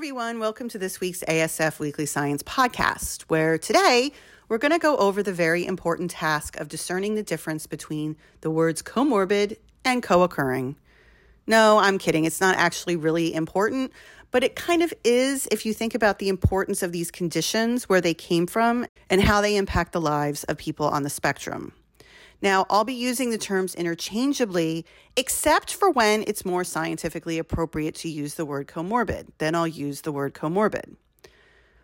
everyone. Welcome to this week's ASF Weekly Science podcast, where today we're going to go over the very important task of discerning the difference between the words comorbid and co occurring. No, I'm kidding. It's not actually really important, but it kind of is if you think about the importance of these conditions, where they came from, and how they impact the lives of people on the spectrum. Now, I'll be using the terms interchangeably, except for when it's more scientifically appropriate to use the word comorbid. Then I'll use the word comorbid.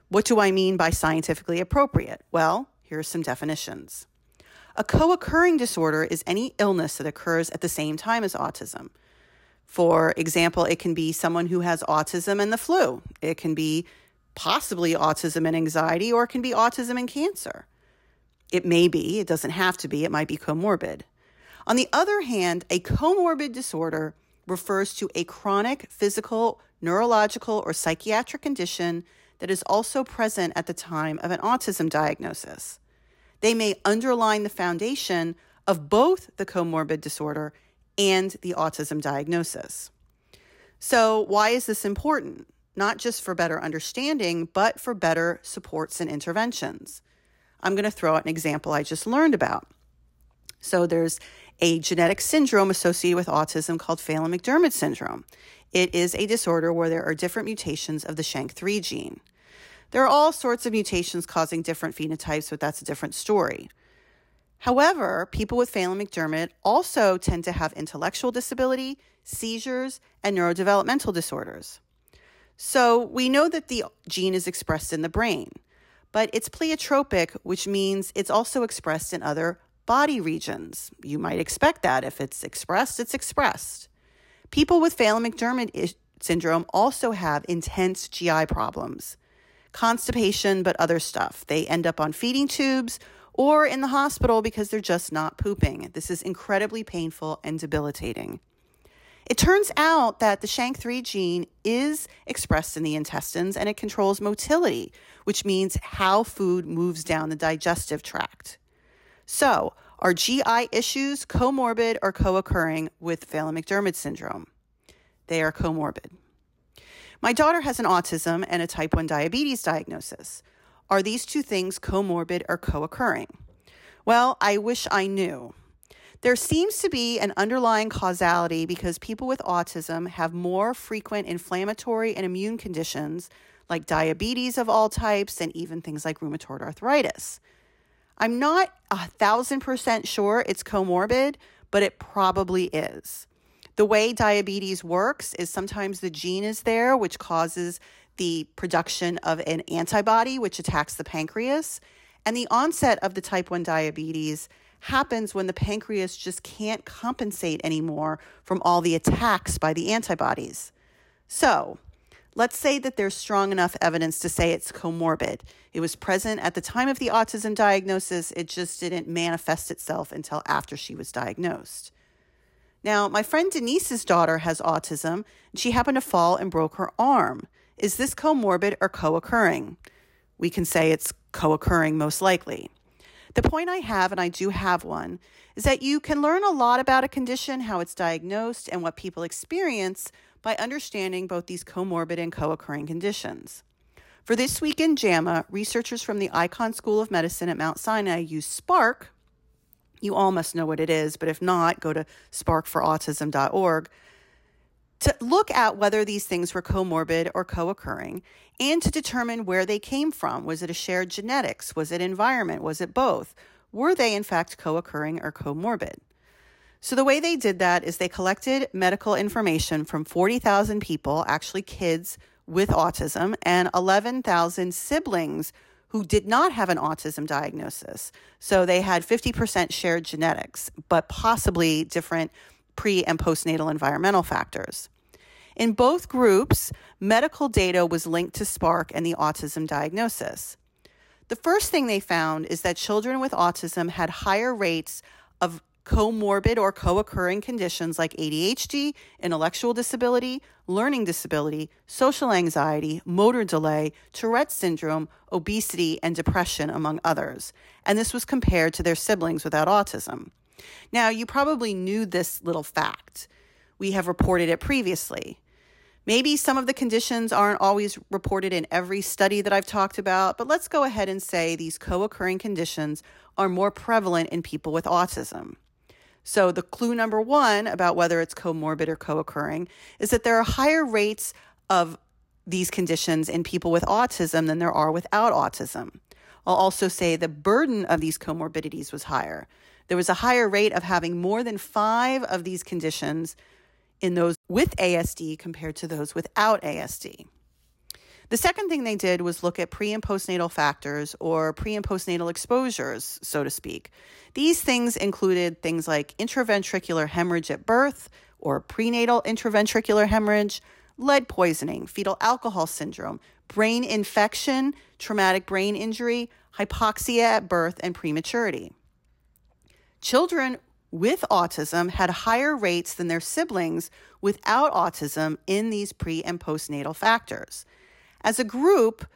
What do I mean by scientifically appropriate? Well, here are some definitions. A co occurring disorder is any illness that occurs at the same time as autism. For example, it can be someone who has autism and the flu, it can be possibly autism and anxiety, or it can be autism and cancer. It may be, it doesn't have to be, it might be comorbid. On the other hand, a comorbid disorder refers to a chronic physical, neurological, or psychiatric condition that is also present at the time of an autism diagnosis. They may underline the foundation of both the comorbid disorder and the autism diagnosis. So, why is this important? Not just for better understanding, but for better supports and interventions. I'm going to throw out an example I just learned about. So there's a genetic syndrome associated with autism called Phelan McDermid syndrome. It is a disorder where there are different mutations of the SHANK3 gene. There are all sorts of mutations causing different phenotypes, but that's a different story. However, people with Phelan McDermid also tend to have intellectual disability, seizures, and neurodevelopmental disorders. So we know that the gene is expressed in the brain but it's pleiotropic, which means it's also expressed in other body regions. You might expect that. If it's expressed, it's expressed. People with Phelan McDermid syndrome also have intense GI problems, constipation, but other stuff. They end up on feeding tubes or in the hospital because they're just not pooping. This is incredibly painful and debilitating. It turns out that the SHANK3 gene is expressed in the intestines and it controls motility, which means how food moves down the digestive tract. So, are GI issues comorbid or co occurring with Phelan McDermid syndrome? They are comorbid. My daughter has an autism and a type 1 diabetes diagnosis. Are these two things comorbid or co occurring? Well, I wish I knew. There seems to be an underlying causality because people with autism have more frequent inflammatory and immune conditions like diabetes of all types and even things like rheumatoid arthritis. I'm not a thousand percent sure it's comorbid, but it probably is. The way diabetes works is sometimes the gene is there, which causes the production of an antibody, which attacks the pancreas. And the onset of the type 1 diabetes happens when the pancreas just can't compensate anymore from all the attacks by the antibodies. So, let's say that there's strong enough evidence to say it's comorbid. It was present at the time of the autism diagnosis, it just didn't manifest itself until after she was diagnosed. Now, my friend Denise's daughter has autism, and she happened to fall and broke her arm. Is this comorbid or co occurring? We can say it's co occurring most likely. The point I have, and I do have one, is that you can learn a lot about a condition, how it's diagnosed, and what people experience by understanding both these comorbid and co occurring conditions. For this week in JAMA, researchers from the Icahn School of Medicine at Mount Sinai use SPARK. You all must know what it is, but if not, go to sparkforautism.org to look at whether these things were comorbid or co occurring and to determine where they came from. Was it a shared genetics? Was it environment? Was it both? Were they, in fact, co occurring or comorbid? So, the way they did that is they collected medical information from 40,000 people, actually kids with autism, and 11,000 siblings who did not have an autism diagnosis. So, they had 50% shared genetics, but possibly different pre and postnatal environmental factors. In both groups, medical data was linked to SPARK and the autism diagnosis. The first thing they found is that children with autism had higher rates of comorbid or co occurring conditions like ADHD, intellectual disability, learning disability, social anxiety, motor delay, Tourette syndrome, obesity, and depression, among others. And this was compared to their siblings without autism. Now, you probably knew this little fact. We have reported it previously. Maybe some of the conditions aren't always reported in every study that I've talked about, but let's go ahead and say these co occurring conditions are more prevalent in people with autism. So, the clue number one about whether it's comorbid or co occurring is that there are higher rates of these conditions in people with autism than there are without autism. I'll also say the burden of these comorbidities was higher. There was a higher rate of having more than five of these conditions in those with ASD compared to those without ASD. The second thing they did was look at pre and postnatal factors or pre and postnatal exposures, so to speak. These things included things like intraventricular hemorrhage at birth or prenatal intraventricular hemorrhage, lead poisoning, fetal alcohol syndrome, brain infection, traumatic brain injury, hypoxia at birth, and prematurity. Children with autism had higher rates than their siblings without autism in these pre and postnatal factors. As a group,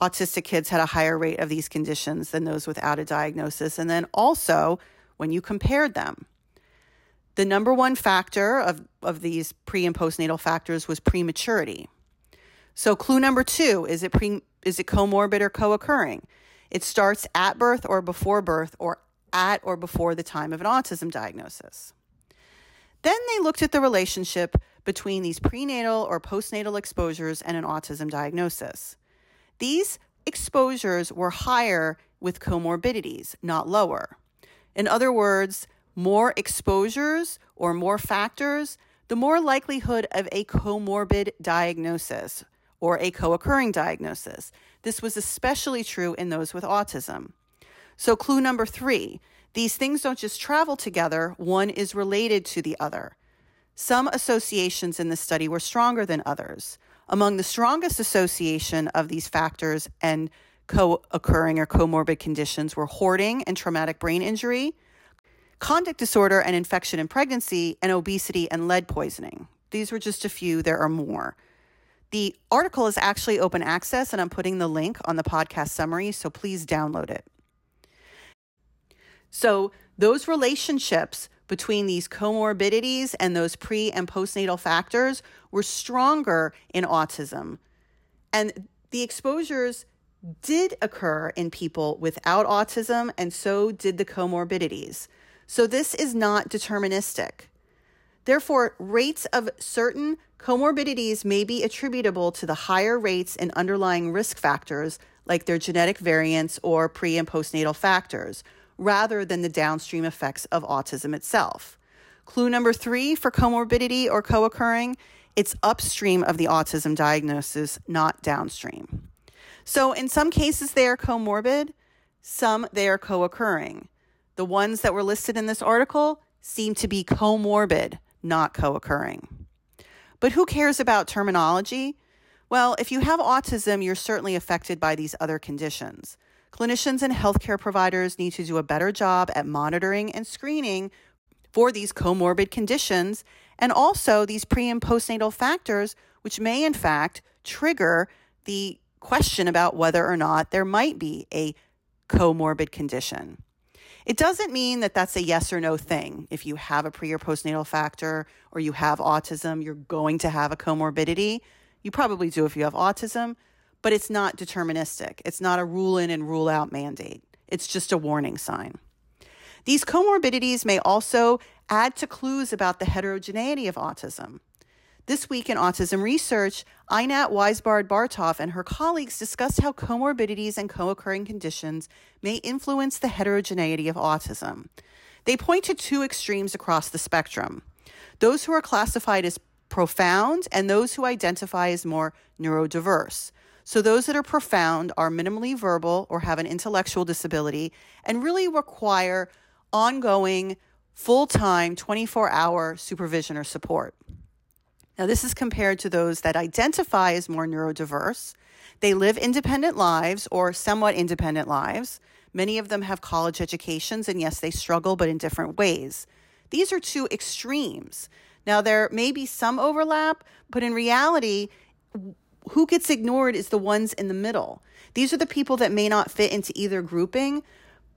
autistic kids had a higher rate of these conditions than those without a diagnosis, and then also when you compared them. The number one factor of, of these pre and postnatal factors was prematurity. So, clue number two is it, pre, is it comorbid or co occurring? It starts at birth or before birth or at or before the time of an autism diagnosis. Then they looked at the relationship between these prenatal or postnatal exposures and an autism diagnosis. These exposures were higher with comorbidities, not lower. In other words, more exposures or more factors, the more likelihood of a comorbid diagnosis or a co occurring diagnosis. This was especially true in those with autism. So, clue number three these things don't just travel together, one is related to the other. Some associations in the study were stronger than others. Among the strongest association of these factors and co occurring or comorbid conditions were hoarding and traumatic brain injury, conduct disorder and infection in pregnancy, and obesity and lead poisoning. These were just a few, there are more. The article is actually open access, and I'm putting the link on the podcast summary, so please download it. So, those relationships between these comorbidities and those pre and postnatal factors were stronger in autism. And the exposures did occur in people without autism, and so did the comorbidities. So, this is not deterministic. Therefore, rates of certain comorbidities may be attributable to the higher rates in underlying risk factors like their genetic variants or pre and postnatal factors, rather than the downstream effects of autism itself. Clue number three for comorbidity or co occurring it's upstream of the autism diagnosis, not downstream. So, in some cases, they are comorbid, some they are co occurring. The ones that were listed in this article seem to be comorbid, not co occurring. But who cares about terminology? Well, if you have autism, you're certainly affected by these other conditions. Clinicians and healthcare providers need to do a better job at monitoring and screening for these comorbid conditions and also these pre and postnatal factors, which may in fact trigger the question about whether or not there might be a comorbid condition. It doesn't mean that that's a yes or no thing. If you have a pre or postnatal factor or you have autism, you're going to have a comorbidity. You probably do if you have autism, but it's not deterministic. It's not a rule in and rule out mandate. It's just a warning sign. These comorbidities may also add to clues about the heterogeneity of autism. This week in autism research, Einat Waizbard Bartov and her colleagues discussed how comorbidities and co occurring conditions may influence the heterogeneity of autism. They point to two extremes across the spectrum those who are classified as profound and those who identify as more neurodiverse. So, those that are profound are minimally verbal or have an intellectual disability and really require ongoing, full time, 24 hour supervision or support. Now, this is compared to those that identify as more neurodiverse. They live independent lives or somewhat independent lives. Many of them have college educations, and yes, they struggle, but in different ways. These are two extremes. Now, there may be some overlap, but in reality, who gets ignored is the ones in the middle. These are the people that may not fit into either grouping,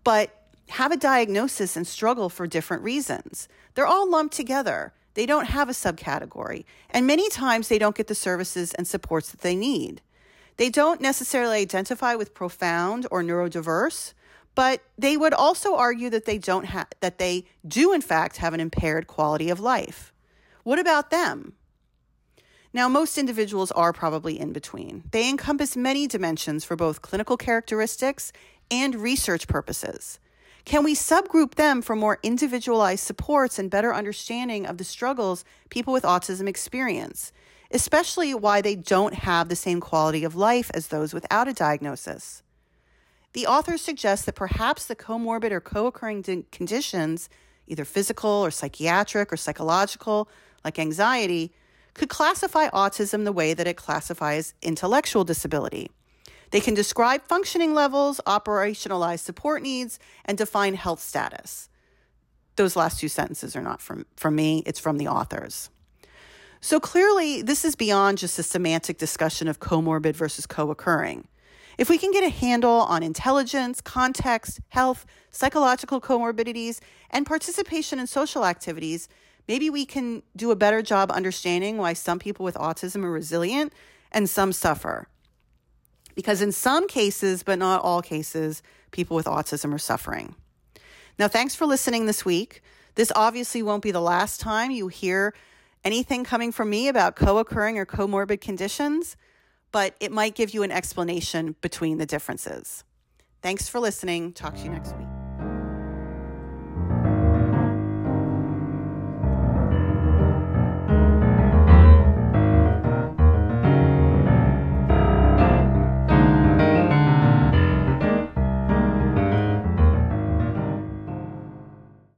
but have a diagnosis and struggle for different reasons. They're all lumped together They don't have a subcategory, and many times they don't get the services and supports that they need. They don't necessarily identify with profound or neurodiverse, but they would also argue that they don't have that they do in fact have an impaired quality of life. What about them? Now, most individuals are probably in between. They encompass many dimensions for both clinical characteristics and research purposes. Can we subgroup them for more individualized supports and better understanding of the struggles people with autism experience, especially why they don't have the same quality of life as those without a diagnosis? The authors suggest that perhaps the comorbid or co occurring conditions, either physical or psychiatric or psychological, like anxiety, could classify autism the way that it classifies intellectual disability. They can describe functioning levels, operationalize support needs, and define health status. Those last two sentences are not from, from me, it's from the authors. So clearly, this is beyond just a semantic discussion of comorbid versus co occurring. If we can get a handle on intelligence, context, health, psychological comorbidities, and participation in social activities, maybe we can do a better job understanding why some people with autism are resilient and some suffer. Because in some cases, but not all cases, people with autism are suffering. Now, thanks for listening this week. This obviously won't be the last time you hear anything coming from me about co occurring or comorbid conditions, but it might give you an explanation between the differences. Thanks for listening. Talk to you next week.